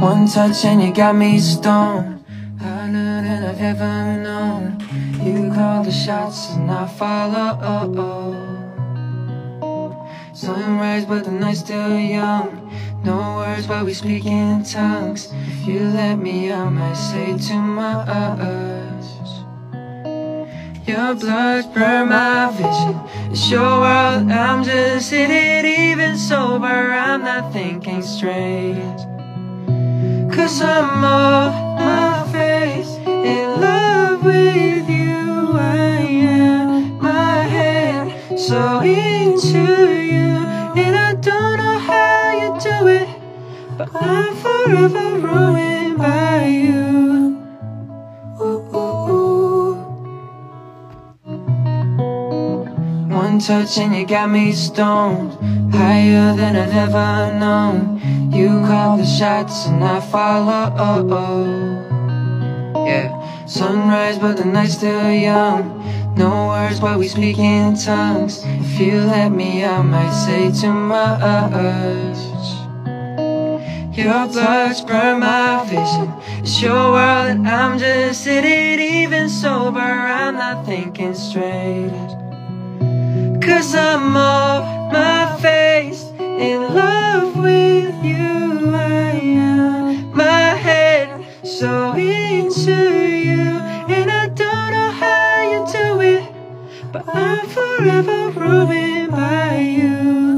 One touch and you got me stoned. Harder than I've ever known. You call the shots and I follow. Sunrise but the night's still young. No words but we speak in tongues. You let me I might say too much Your blood burn my vision. It's your world, I'm just in it Even sober, I'm not thinking straight Cause I'm off my face In love with you I am my head So into you. And I don't know how you do it But I'm forever ruined by you. Ooh, ooh, ooh. One touch and you got me stoned Higher than I've ever known you call the shots and I follow. Yeah, sunrise but the night's still young. No words but we speak in tongues. If you let me I might say too much Your blood's burn my vision. It's your world and I'm just in it Even sober. I'm not thinking straight. Cause I'm off so into you And I don't know how you do it But I'm forever ruined by you